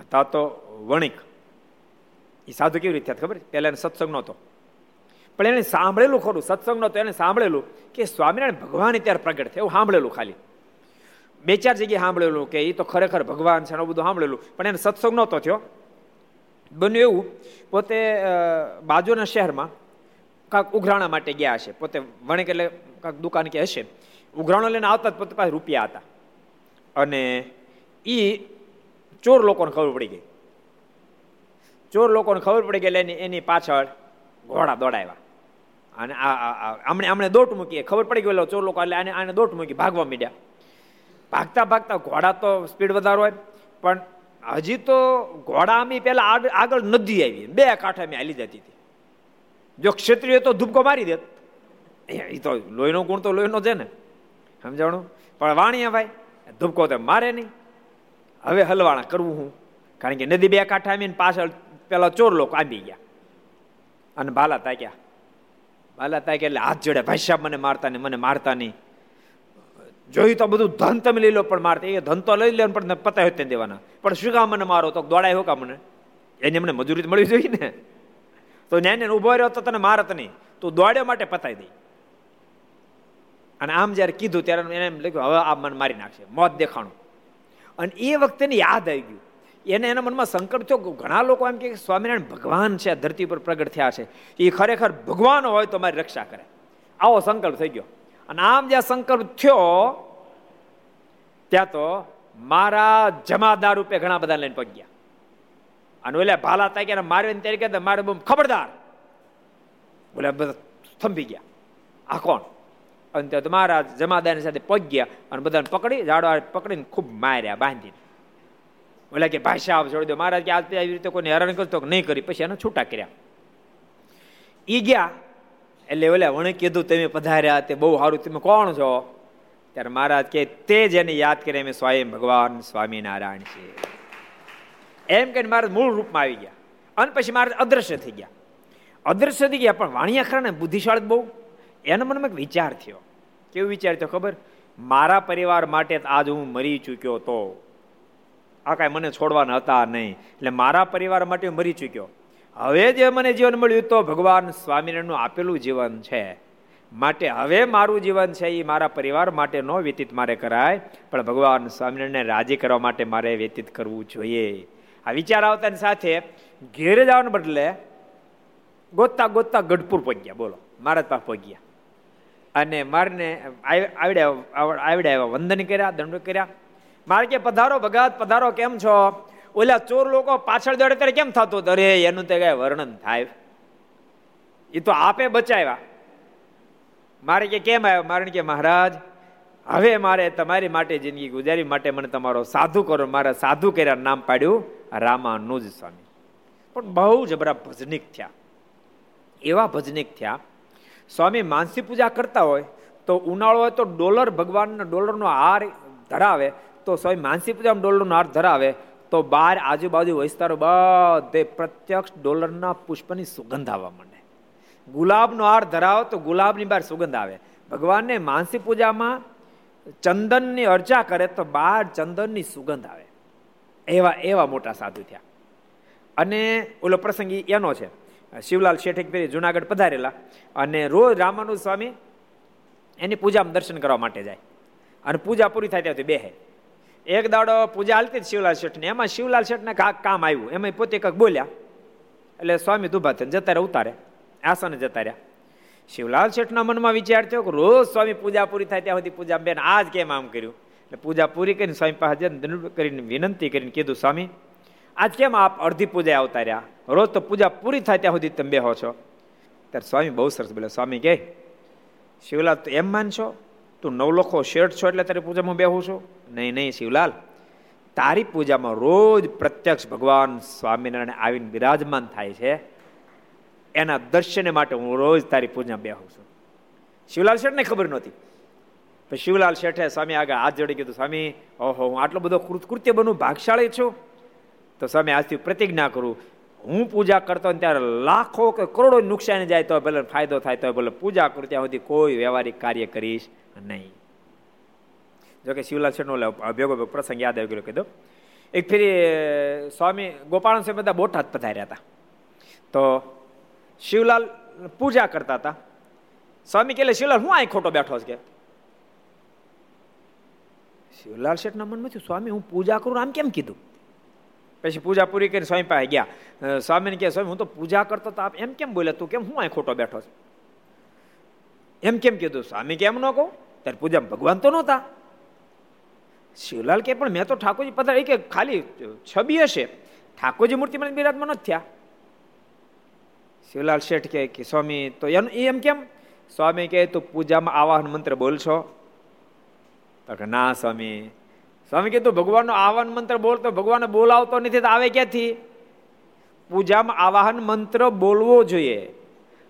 હતા તો વણિક. એ સાધુ કેવી રીતે ખબર પહેલા સત્સંગ નહોતો. પણ એને સાંભળેલું ખરું, સત્સંગનો તો એને સાંભળેલું કે સ્વામિનારાયણ ભગવાન ત્યારે પ્રગટ થયું સાંભળેલું ખાલી. બે ચાર જગ્યાએ સાંભળેલું કે એ તો ખરેખર ભગવાન છે બધું સાંભળેલું, પણ એને સત્સંગ નહોતો થયો. બન્યું એવું, પોતે બાજુના શહેરમાં કાંક ઉઘરાણા માટે ગયા હશે, પોતે વણિક એટલે કાંક દુકાન કે હશે, ઉઘરાણો લઈને આવતા પોતે પાસે રૂપિયા હતા. અને એ ચોર લોકોને ખબર પડી ગઈ. ચોર લોકોને ખબર પડી ગઈ એટલે એની પાછળ ઘોડા દોડાવ્યા. અને આમણે આમણે દોટ મૂકીએ. ખબર પડી ગયો ચોર લોકો એટલે આને આને દોટ મૂકી ભાગવા માંડ્યા. ભાગતા ભાગતા ઘોડા તો સ્પીડ વધારો હોય. પણ હજી તો ઘોડા આમી પહેલા આગળ નદી આવી. બે કાંઠા મેં હાલી જતી હતી. જો ક્ષત્રિય તો ધૂપકો મારી દેત. એ તો લોહીનો ગુણ તો લોહીનો છે ને. સમજાણું? પણ વાણીયા ભાઈ, ધૂપકો તો મારે નહીં. હવે હલવાણા કરવું હું. કારણ કે નદી બે કાંઠા આવીને પાછળ પેલા ચોર લોકો આંબી ગયા. અને ભાલા તાક્યા. બાલા તાક્યા એટલે હાથ જોડે ભાઈ મને મારતા નહીં, મને મારતા નહીં. જોયું તો બધું ધન તમે લઈ લો, પણ મારતા એ ધન તો લઈ લે પણ પતાય તે દેવાના. પણ શું કામ મને મારો? તો દોડાય કા મને? એને મને મજૂરી મળવી જોઈએ ને. તો ન્યાય ઊભો રહ્યો તો તને મારત નહીં. તું દોડ્યા માટે પતાવી દઈ અને આમ જયારે કીધું ત્યારે એને એમ લખ્યું, હવે આ મને મારી નાખશે. મોત દેખાણું. અને એ વખતે યાદ આવી ગયું. એને એના મનમાં સંકલ્પ થયો. ઘણા લોકો એમ કે સ્વામિનારાયણ ભગવાન છે ધરતી પર પ્રગટ થયા છે. એ ખરેખર ભગવાન હોય તો મારી રક્ષા કરે. આવો સંકલ્પ થઈ ગયો. અને આમ જ્યાં સંકલ્પ થયો, ત્યાં તો મારા જમાદાર રૂપે ઘણા બધા લઈને પગ્યા. અને ઓલા ભાલા તાક્યા મારે ત્યારે કહેતા મારે બહુ ખબરદાર. બોલે બધા થંભી ગયા. આ કોણ? અને ત્યાં મહારાજ જમાદારની સાથે પગ્યા અને બધાને પકડી ઝાડવા પકડીને ખૂબ માર્યા, બાંધીને. બોલે કે ભાષા છોડી દો. મહારાજ કે આવી રીતે કોઈને હેરાન કરતો નહીં કરી. પછી એને છૂટા કર્યા. ઈ ગયા. એટલે ઓલા વણે કીધું, તમે પધાર્યા, તે બહુ સારું. તમે કોણ છો? ત્યારે મહારાજ કે, તે જેને યાદ કરે એમ સ્વયં ભગવાન સ્વામિનારાયણ છે એમ કહીને મહારાજ મૂળ રૂપમાં આવી ગયા. અને પછી મહારાજ અદ્રશ્ય થઈ ગયા. અદ્રશ્ય થઈ ગયા, પણ વાણિયા ખરા ને બુદ્ધિશાળી બહુ. એના મનમાં એક વિચાર થયો. કેવું વિચાર થયો ખબર? મારા પરિવાર માટે આજ હું મરી ચૂક્યો તો. આ કાંઈ મને છોડવાના હતા નહીં. એટલે મારા પરિવાર માટે મરી ચૂક્યો. હવે જે મને જીવન મળ્યું તો ભગવાન સ્વામિનારાયણનું આપેલું જીવન છે. માટે હવે મારું જીવન છે એ મારા પરિવાર માટે ન વ્યતીત મારે કરાય, પણ ભગવાન સ્વામિનારાયણને રાજી કરવા માટે મારે વ્યતીત કરવું જોઈએ. આ વિચાર આવતાની સાથે ઘેરે જવાને બદલે ગોતતા ગોતતા ગઢપુર પહોંચ્યા બોલો મહારાજ પાસે પહોંચ્યા અને મારને આવડ્યા આવડ્યા વંદન કર્યા, દંડ કર્યા. મારે કે પધારો ભગત, પધારો કેમ છો? ઓલા ચોર લોકો પાછળ દોડે ત્યારે કેમ થતું અરે, એનું તે કઈ વર્ણન થાય. એ તો આપે બચાવ્યા. મારે કે કેમ આવ્યો? મારે કે મહારાજ, હવે મારે તમારી માટે જિંદગી ગુજારી માટે મને તમારો સાધુ કરો. મારા સાધુ કર્યા નામ પાડ્યું રામાનુજ સ્વામી. પણ બહુ જબરા ભજનિક થયા. એવા ભજનિક થયા. સ્વામી માનસી પૂજા કરતા હોય તો ઉનાળો હોય તો ડોલર ભગવાનના ડોલરનો હાર ધરાવે. તો સ્વામી માનસી પૂજામાં ડોલરનો હાર ધરાવે, તો બાર આજુબાજુ વિસ્તારો બધે પ્રત્યક્ષ ડોલરના પુષ્પની સુગંધ આવવા માંડે. ગુલાબનો હાર ધરાવો તો ગુલાબની બહાર સુગંધ આવે. ભગવાનને માનસી પૂજામાં ચંદનની અર્ચા કરે તો બહાર ચંદનની સુગંધ આવે. એવા એવા મોટા સાધુ થયા. અને ઓલો પ્રસંગ એનો છે. શિવલાલ શેઠી ફેરી જુનાગઢ પધારેલા અને રોજ રામાનુજ સ્વામી એની પૂજામાં દર્શન કરવા માટે જાય. અને પૂજા પૂરી થાય ત્યાંથી બેહે. એક દાડો પૂજા હાલતી શિવલાલ શેઠને. એમાં શિવલાલ શેઠને કાંક કામ આવ્યું. એમાં પોતે કાંક બોલ્યા. એટલે સ્વામી દુભા થઈને જતા રહ્યા, ઉતારે. આસને જતા રહ્યા. શિવલાલ શેઠના મનમાં વિચાર થયો કે રોજ સ્વામી પૂજા પૂરી થાય ત્યાં સુધી પૂજા બેન આજ કેમ આમ કર્યું? એટલે પૂજા પૂરી કરીને સ્વામી પાસે કરીને વિનંતી કરીને કીધું, સ્વામી, આજ કેમ આપ અડધી પૂજા આવતા રહ્યા? રોજ તો પૂજા પૂરી થાય ત્યાં સુધી તમે બેહો છો. ત્યારે સ્વામી બહુ સરસ બોલે સ્વામી કે, શિવલાલ તો એમ માનશો? તું નવલખો શેઠ છો એટલે તારી પૂજામાં બેહું છું? નહીં નહીં, શિવલાલ. તારી પૂજામાં રોજ પ્રત્યક્ષ ભગવાન સ્વામિનારાયણ આવીને બિરાજમાન થાય છે. એના દર્શન માટે હું રોજ તારી પૂજા બેહું છું. શિવલાલ શેઠને ખબર નહોતી. પછી શિવલાલ શેઠે સ્વામી આગળ હાથ જોડી કીધું, સ્વામી, ઓહો, હું આટલો બધો કૃત્ય બનું ભાગશાળી છું? તો સ્વામી આજથી પ્રતિજ્ઞા કરું હું પૂજા કરતો ને ત્યારે લાખો કે કરોડો નુકસાન જાય તો ભલે ફાયદો થાય તો ભલે પૂજા કરું, ત્યાં સુધી કોઈ વ્યવહારિક કાર્ય કરીશ નહીં. જોકે શિવલાલ શેઠનો ભેગો પ્રસંગ યાદ આવી ગયો, કીધું. એક ફેરી સ્વામી ગોપાલ સ્વામી બધા બોટાદ પધાર્યા હતા. તો શિવલાલ પૂજા કરતા હતા. સ્વામી કે શિવલાલ, હું અહીં ખોટો બેઠો છે? કે, શિવલાલ શેઠના મનમાં થયું. સ્વામી, હું પૂજા કરું આમ કેમ કીધું? પછી પૂજા પૂરી કરી સ્વામી પાસે ગયા. સ્વામીને કહે, સ્વામી, હું તો પૂજા કરતો તો આપ એમ કેમ બોલ્યા? તું કેમ, હું અહીં ખોટો બેઠો છું? એમ કેમ કીધું? સ્વામી કેમ ન કહું, ત્યારે પૂજા ભગવાન તો નહોતા. શિવલાલ કે, પણ મેં તો ઠાકોરજી પધારે કે, ખાલી છબી હશે. ઠાકોરજી મૂર્તિ મને બિરાજમાં નથી થયા. શિવલાલ શેઠ કે, સ્વામી, તો એનું એમ કેમ? સ્વામી કહે, તું પૂજામાં આવાહન મંત્ર બોલશો? તો કે, ના, સ્વામી. સ્વામી કીધું ભગવાનનો આવાહન મંત્ર બોલતો ભગવાન બોલાવતો નથી તો આવે ક્યાંથી? પૂજામાં આવાહન મંત્ર બોલવો જોઈએ.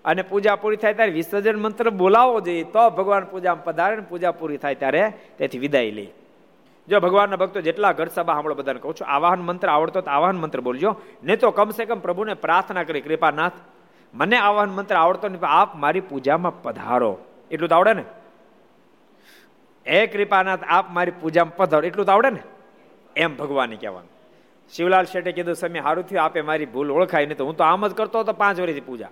અને પૂજા પૂરી થાય ત્યારે વિસર્જન મંત્ર બોલાવવો જોઈએ. તો ભગવાન પૂજામાં પધારે ને પૂજા પૂરી થાય ત્યારે તેથી વિદાય લે. જો ભગવાનના ભક્તો જેટલા ઘર સભા હમણાં બધાને કહું છું, આવાહન મંત્ર આવડતો તો આવાહન મંત્ર બોલજો. નહીં તો કમસે કમ પ્રભુને પ્રાર્થના કરી, કૃપાનાથ, મને આવાહન મંત્ર આવડતો નહીં આપ મારી પૂજામાં પધારો. એટલું તો આવડે ને? હે કૃપાનાથ, આપ મારી પૂજામાં પધારો. એટલું તો આવડે ને? એમ ભગવાન કહેવાનું. શિવલાલ શેઠે કીધું સમય સારું થયું, આપે મારી ભૂલ ઓળખાય નહીં તો હું તો આમ જ કરતો હતો પાંચ વર્ષથી પૂજા.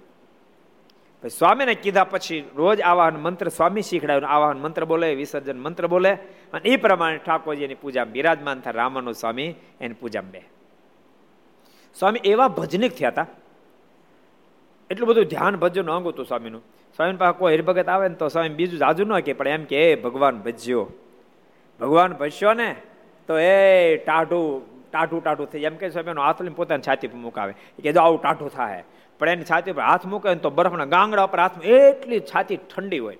સ્વામીને કીધા પછી રોજ આવાહન મંત્ર સ્વામી શીખડાયું આવાહન મંત્ર બોલે, વિસર્જન મંત્ર બોલે, અને એ પ્રમાણે ઠાકોરજીની પૂજા બિરાજમાન થાય રામાનો સ્વામી, એની પૂજા બે. સ્વામી એવા ભજનિક થયા હતા. એટલું બધું ધ્યાન ભજન અંગ હતું સ્વામીનું. સ્વામી પાસે કોઈ હરિભગત આવે ને તો સ્વામી બીજું જાજુ ન કે, પણ એમ કે ભગવાન ભજ્યો. ભગવાન ભજ્યો ને, તો એ ટાઢું ટાઢું ટાઢું થઈ એમ કે સ્વામી હાથ લઈને પોતાની છાતી પર મુકાવે. કે, જો આવું ટાઢું થાય પણ એની છાતી પર હાથ મૂકે તો બરફના ગાંગડા પર હાથ એટલી છાતી ઠંડી હોય.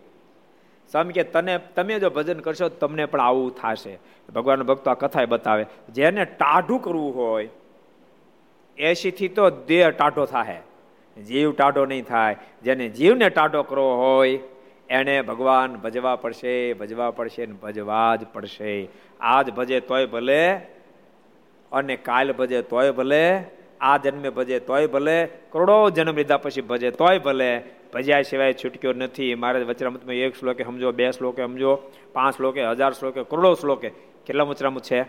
સ્વામી કે, તને, તમે જો ભજન કરશો તમને પણ આવું થશે. ભગવાન ભક્તો આ કથા બતાવે, જેને ટાઢું કરવું હોય એસીથી તો દેહ ટાઢો થાય જીવ ટાઢો નહીં થાય. જેને જીવને ટાઢો કરવો હોય, એને ભગવાન ભજવા પડશે ભજવા પડશે ને ભજવા જ પડશે. આજ ભજે તોય ભલે, અને કાલ ભજે તોય ભલે, આ જન્મે ભજે તોય ભલે, કરોડો જન્મ લીધા પછી ભજે તોય ભલે. ભજ્યા સિવાય છૂટક્યો નથી. મારે વચરામૃતમાં એક શ્લોકે સમજો, બે શ્લોકે સમજો, પાંચ શ્લોકે, હજાર શ્લોકે, કરોડો શ્લોકે. કેટલા વચરામૃત છે?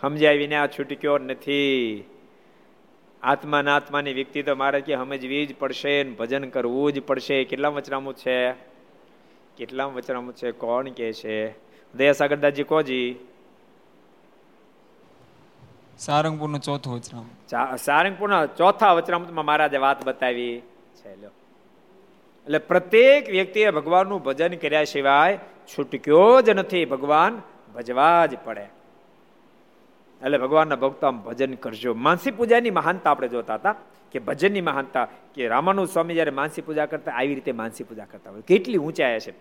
સમજ્યા વિના છૂટક્યો નથી. આત્મા આત્માની વ્યક્તિ તો મારે કે સમજવી જ પડશે ભજન કરવું જ પડશે. કેટલા વચનામું છે? કેટલા વચનામું છે? કોણ કે છે? દયા દાજી કોજી સારંગપુરનું ચોથું વચરામ સારંગપુરના ચોથા વચરામૃતમાં મહારાજે વાત બતાવી. છે લ્યો એટલે પ્રત્યેક વ્યક્તિએ ભગવાનનું ભજન કર્યા સિવાય છૂટક્યો જ નથી. ભગવાન ભજવા જ પડે. એટલે ભગવાનના ભક્તો આમ ભજન કરજો. માનસી પૂજાની મહાનતા આપણે જોતા હતા કે ભજનની મહાનતા કે રામાનુ સ્વામી જયારે માનસી પૂજા કરતા આવી રીતે માનસી પૂજા કરતા હોય. કેટલી ઊંચાઈ છે.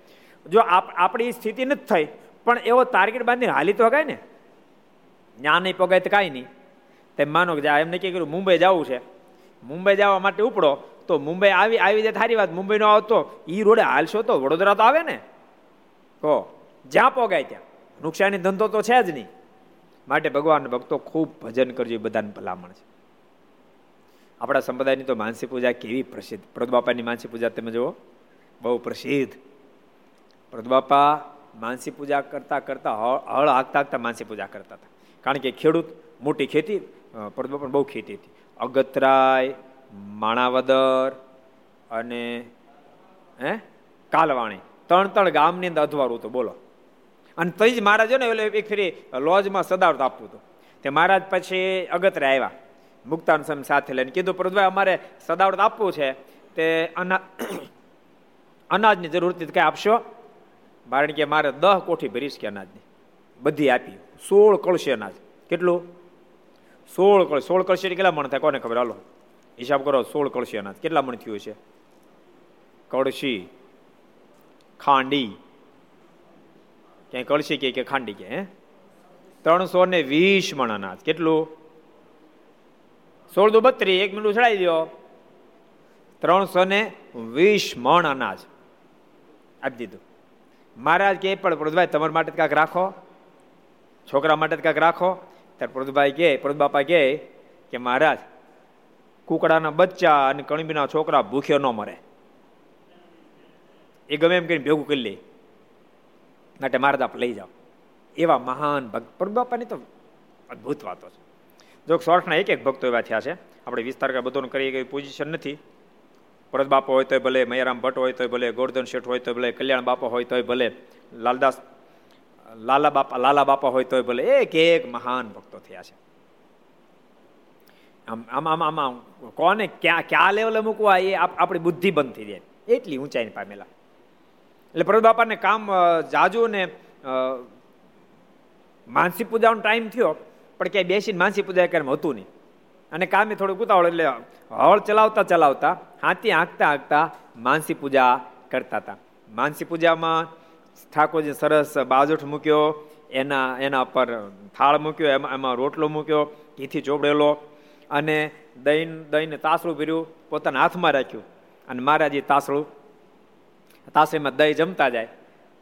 જો આપણી સ્થિતિ નથી થઈ, પણ એવો ટાર્ગેટ બાંધીને હાલી તો કાય ને? જ્ઞાન નહીં પગાય તો કાંઈ નહીં. તેમ માનો કે એમને કહે કર્યું મુંબઈ જવું છે. મુંબઈ જવા માટે ઉપડો, તો મુંબઈ આવી આવી જાય થારી વાત. મુંબઈનો આવતો એ રોડે હાલશો તો વડોદરા તો આવે ને? કહો, જ્યાં પોગાય ત્યાં. નુકસાની ધંધો તો છે જ નહીં. માટે ભગવાન ભક્તો ખૂબ ભજન કરજો, એ બધાને ભલામણ છે. આપણા સંપ્રદાયની તો માનસી પૂજા કેવી પ્રસિદ્ધ. પ્રદબાપાની માનસી પૂજા તમે જુઓ, બહુ પ્રસિદ્ધ. પ્રદબાપા માનસી પૂજા કરતા કરતા હળ હાંકતા હાંકતા માનસી પૂજા કરતા હતા. કારણ કે ખેડૂત મોટી ખેતી પરદમાં પણ બહુ ખેતી હતી. અગતરાય, માણાવદર અને, હે? કાલવાણી. ત્રણ ત્રણ ગામની અંદર અધવારું હતું, બોલો. અને તઈ જ મહારાજ ને એટલે એક ફેરી લોજમાં સદાવત આપવું હતું. તે મહારાજ પછી અગતરે આવ્યા. મુક્તાન સમ સાથે લઈને કીધું પ્રભુભાઈ અમારે સદાવત આપવું છે. તે અના, *clears throat* અનાજની જરૂર હતી કઈ આપશો? કારણ કે મારે દહ કોઠી ભરીશ કે અનાજની. બધી આપી. સોળ કળશી અનાજ. કેટલું? સોળ કળ, સોળ કળશી કેટલા મણ થાય? કોને ખબર? હાલો. હિસાબ કરો, સોળ કળશી અનાજ. કેટલા મણ થયું છે કળશી, ખાંડી ક્યાંય કળશી કે કે ખાંડી કે ત્રણસો ને વીસ મણ અનાજ કેટલું? સોળ દો બત્રીસ, એક મિનિટ ઉછળાવી દો ત્રણસો ને વીસ મણ અનાજ. આપી દીધું. મહારાજ કે, પણ પ્રદુભાઈ, તમારા માટે કાંક રાખો. છોકરા માટે કાંક રાખો. ત્યારે પ્રદુભાઈ કે, પ્રદુબાપા કહે કે મહારાજ, કુકડાના બચ્ચા અને કણબીના છોકરા ભૂખ્યો ન મરે. એ ગમે એમ કરીને ભેગું કરી લે. માટે મારા આપ લઈ જાઓ. એવા મહાન ભક્ત. પ્રભુબાપાની તો અદભુત વાતો છે. જો સોર્ટના એક એક ભક્તો એવા થયા છે. આપણે વિસ્તાર કે બધું કરીએ કઈ પોઝિશન નથી. પરત બાપા હોય તો ભલે મયારામ ભટ્ટ હોય તો ભલે, ગોરધન શેઠ હોય તો ભલે, કલ્યાણ બાપા હોય તો ભલે, લાલદાસ, લાલા બાપા લાલા બાપા હોય તોય ભલે એક એક મહાન ભક્તો થયા છે. આમ આમ આમ આમ કોને ક્યાં ક્યાં લેવલે મૂકવા એ આપણી બુદ્ધિ બંધ થઈ જાય. એટલી ઊંચાઈને પામેલા. એટલે પ્રભુ બાપાને કામ જાજુ ને માનસી પૂજાનો ટાઈમ થયો, પણ ક્યાંય બેસીને માનસી પૂજા કર્મ હતું નહીં. અને કામે થોડું ઉતાવળ, એટલે હળ ચલાવતા ચલાવતા, હાથી હાંકતા હાંકતા માનસી પૂજા કરતા હતા. માનસી પૂજામાં ઠાકોરજી સરસ બાજુઠ મૂક્યો, એના એના પર થાળ મૂક્યો, એમાં એમાં રોટલો મૂક્યો, ઘીથી ચોપડેલો અને દહીં, દહીંને તાસળું ભર્યું, પોતાના હાથમાં રાખ્યું. અને મહારાજે તાસડું તાસડીમાં દહીં જમતા જાય.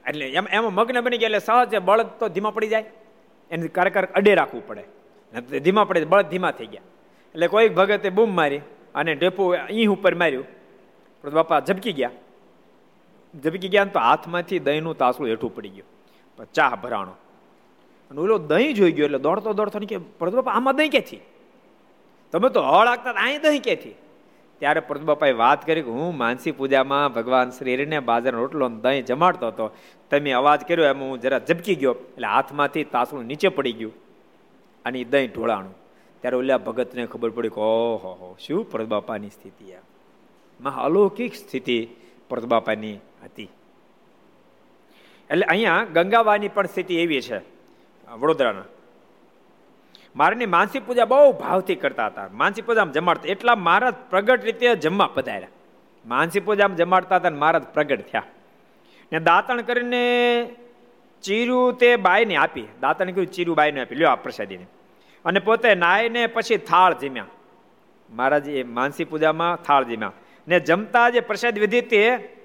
એટલે એમ, એમાં મગ્ન બની ગયા એટલે સહજ બળદ તો ધીમા પડી જાય. એને કારકર અડે રાખવું પડે. ધીમા પડે બળદ ધીમા થઈ ગયા. એટલે કોઈક ભગતે બૂમ મારી અને ઢેપુ અહીં ઉપર માર્યું. બાપા ઝબકી ગયા. ઝબકી ગયા તો હાથમાંથી દહીંનું તાસળું હેઠું પડી ગયું. ચા ભરાણો. અને ઓલો દહીં જોઈ ગયો એટલે દોડતો દોડતો કે પ્રદ બાપા, આમાં દહીં ક્યાંથી? તમે તો હળ આગતા અહીં દહીં ક્યાંથી? ત્યારે પ્રભુબાપાએ વાત કરી કે હું માનસી પૂજામાં ભગવાન શ્રીને બાજરાનો રોટલો દહીં જમાડતો હતો. તમે અવાજ કર્યો એમ હું જરા ઝબકી ગયો એટલે હાથમાંથી તાસણું નીચે પડી ગયું અને દહીં ઢોળાણું. ત્યારે ઓલા ભગતને ખબર પડી કે ઓહો હો, શું પ્રદબાપાની સ્થિતિ આ? મહા અલૌકિક સ્થિતિ પ્રદબાપાની હતી. એટલે અહીંયા ગંગાવાની પણ સ્થિતિ એવી છે, વડોદરાના. મારની માનસી પૂજા બહુ ભાવથી કરતા હતા. માનસી પૂજામાં જમાડતા એટલા મહારાજ પ્રગટ રીતે જમવા પધાર્યા. માનસી પૂજામાં જમાડતા હતા મહારાજ પ્રગટ થયા. ને દાંતણ કરીને ચીરું તે બાઈને આપી. દાંતણ કર્યું ચીરું બાઈને આપી. લ્યો આ પ્રસાદીને. અને પોતે નાઈને પછી થાળ જીમ્યા. મહારાજ માનસી પૂજામાં થાળ જીમ્યા. ને જમતા જે પ્રસાદ વિધિ તે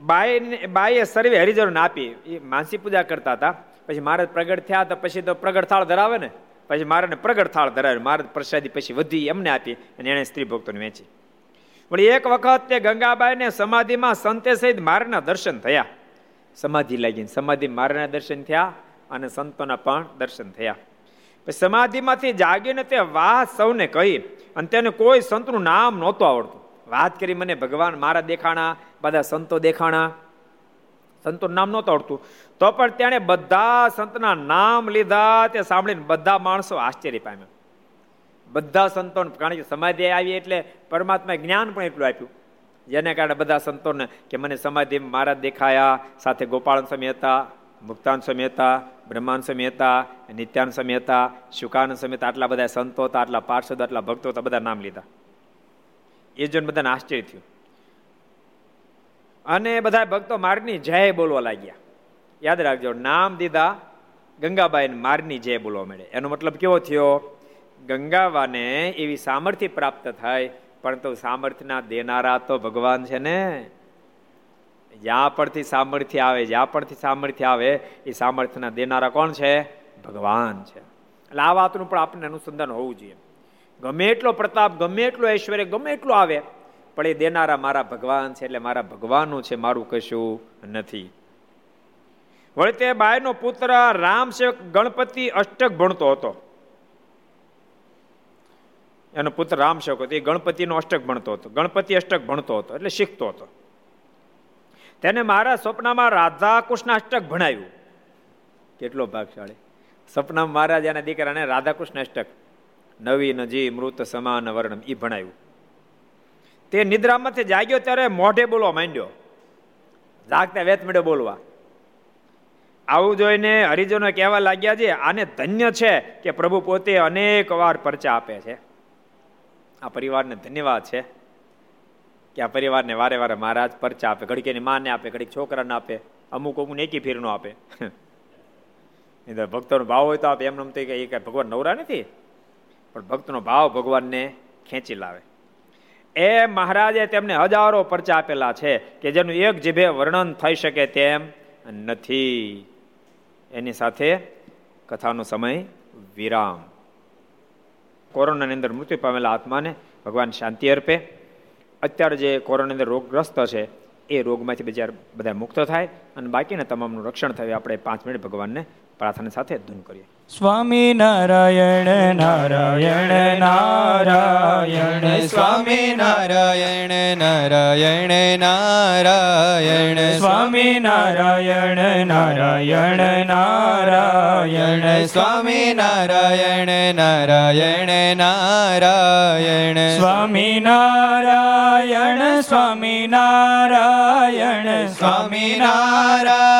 બાઈ બાઈએ સર્વે હરિજનોને આપી. એ માનસી પૂજા કરતા હતા. પછી મહારાજ પ્રગટ થયા તો પછી તો પ્રગટ થાળ ધરાવે ને. પછી મહારાજને પ્રગટ થાળ ધરાવે. મહારાજ પ્રસાદી પછી વધી એમને આપી અને એણે સ્ત્રી ભક્તોને વેચી. પણ એક વખત તે ગંગાબાઈને સમાધિમાં સંતે સહિત મારના દર્શન થયા. સમાધિ લાગીને સમાધિ મારના દર્શન થયા અને સંતોના પણ દર્શન થયા. પછી સમાધિમાંથી જાગીને તે વાત સૌને કહી અને તેને કોઈ સંતનું નામ નહોતું આવડતું. વાત કરી મને ભગવાન મારા દેખાણા, બધા સંતો દેખાણા. સંતો નામ નહોતું આવડતું. તો પણ તેણે બધા સંતના નામ લીધા, તે સાંભળીને બધા માણસો આશ્ચર્ય પામ્યા. બધા સંતો કારણ કે સમાધિ આવી એટલે પરમાત્મા જ્ઞાન પણ એટલું આપ્યું. જેને કારણે બધા સંતોને કે મને સમાધિ મારા દેખાયા, સાથે ગોપાલ સ્વામી હતા, મુક્તાન સ્વામી હતા, બ્રહ્માન સ્વામી હતા, નિત્યાન સ્વામી હતા શુકાન સ્વામી હતા, આટલા બધા સંતો હતા, આટલા પાર્ષદ, આટલા ભક્તો હતા, બધા નામ લીધા. એ જોઈને બધાને આશ્ચર્ય થયું. અને બધા ભક્તો માર્ગની જય બોલવા લાગ્યા. યાદ રાખજો, નામ દીધા ગંગાબાઈ મારની જય બોલવા મળે. એનો મતલબ કેવો થયો? ગંગાવાને એવી સામર્થ્ય પ્રાપ્ત થાય પરંતુ સામર્થ્યના દેનારા તો ભગવાન છે ને. જ્યાં પરથી સામર્થ્ય આવે, જ્યાં પરથી સામર્થ્ય આવે, એ સામર્થ્યના દેનારા કોણ છે? ભગવાન છે. એટલે આ વાતનું પણ આપણને અનુસંધાન હોવું જોઈએ. ગમે એટલો પ્રતાપ, ગમે એટલો ઐશ્વર્ય, ગમે એટલું આવે, પણ એ દેનારા મારા ભગવાન છે એટલે મારા ભગવાનનું છે, મારું કશું નથી. વળી તે બાયનો પુત્ર રામ સેવક ગણપતિ અષ્ટક ભણતો હતો. એનો પુત્ર રામ સેવક હતો, એ ગણપતિનો અષ્ટક ભણતો હતો, ગણપતિ અષ્ટક ભણતો હતો, એટલે શીખતો હતો. તેને મારા સ્વપ્નમાં રાધા કૃષ્ણ અષ્ટક ભણાવ્યું કેટલો ભાગશાળી. સપનામાં મહારાજ એના દીકરાને રાધાકૃષ્ણ અષ્ટક નવી નજી મૃત સમાન વર્ણમ એ ભણાયું. તે નિદ્રામાંથી જાગ્યો ત્યારે મોઢે બોલવા માંડ્યો. જાગતા વેત મળ્યો બોલવા. આવું જોઈને હરિજનો કહેવા લાગ્યા છે, આને ધન્ય છે કે પ્રભુ પોતે અનેક વાર પરચા આપે છે. આ પરિવારને ધન્યવાદ છે કે આ પરિવારને વારે વારે મહારાજ પરચા આપે. ઘડીક એની માને આપે, ઘડીક છોકરાને આપે, અમુક અમુક એકી ફેર નો આપે *laughs* ભક્તોનો ભાવ હોય તો આપે. એમ નમતી કે ભગવાન નવરા નથી? પણ ભક્તનો ભાવ ભગવાનને ખેંચી લાવે. એ મહારાજે તેમને હજારો પરચા આપેલા છે કે જેનું એક જીભે વર્ણન થઈ શકે તેમ નથી. એની સાથે કથાનો સમય વિરામ. કોરોનાની અંદર મૃત્યુ પામેલા આત્માને ભગવાન શાંતિ અર્પે. અત્યારે જે કોરોનાની અંદર રોગગ્રસ્ત છે, એ રોગમાંથી બજાર બધા મુક્ત થાય અને બાકીના તમામનું રક્ષણ થાય. આપણે પાંચ મિનિટ ભગવાનને પ્રાર્થના સાથે ધૂન કરીએ. સ્વામી નારાયણ નારાયણ નારાયણ, સ્વામી નારાયણ નારાયણ નારાયણ, સ્વામી નારાયણ નારાયણ નારાયણ, સ્વામી નારાયણ નારાયણ નારાયણ, સ્વામી નારાયણ સ્વામી નારાયણ સ્વામી નારાયણ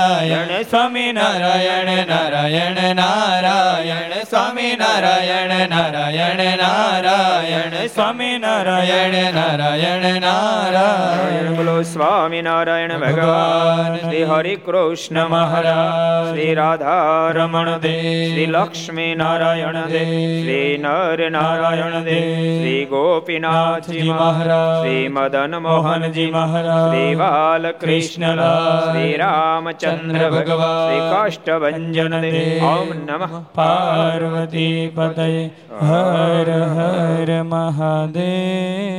નારાયણ સ્વામી નારાયણ નારાયણ નારાયણ સ્વામી નારાયણ નારાયણ નારાયણ સ્વામી નારાયણ નારાયણ નારાયણ. બોલો સ્વામિનારાયણ ભગવાન શ્રી હરિ કૃષ્ણ મહારાજ શ્રી રાધા રમણ દેવ શ્રી લક્ષ્મી નારાયણ દેવ શ્રી નર નારાયણ દેવ શ્રી ગોપીનાથજી મહારાજ શ્રી મદન મોહનજી મહારાજ શ્રી બાલકૃષ્ણ શ્રી રામચંદ્ર ભગવાન શ્રી કાષ્ટભંજન દેવ ઓમ નમઃ પાર્વતી પતય હર હર મહાદેવ